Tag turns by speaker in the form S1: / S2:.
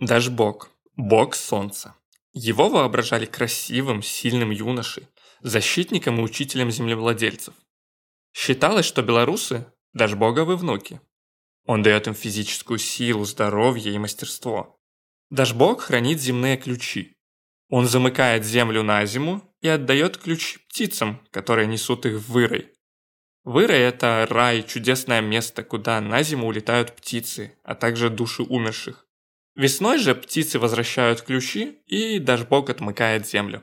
S1: Дашбог – бог солнца. Его воображали красивым, сильным юношей, защитником и учителем землевладельцев. Считалось, что белорусы – Дашбоговы внуки. Он дает им физическую силу, здоровье и мастерство. Дашбог хранит земные ключи. Он замыкает землю на зиму и отдает ключи птицам, которые несут их в вырой. Вырой – это рай, чудесное место, куда на зиму улетают птицы, а также души умерших. Весной же птицы возвращают ключи, и Дашбог отмыкает землю.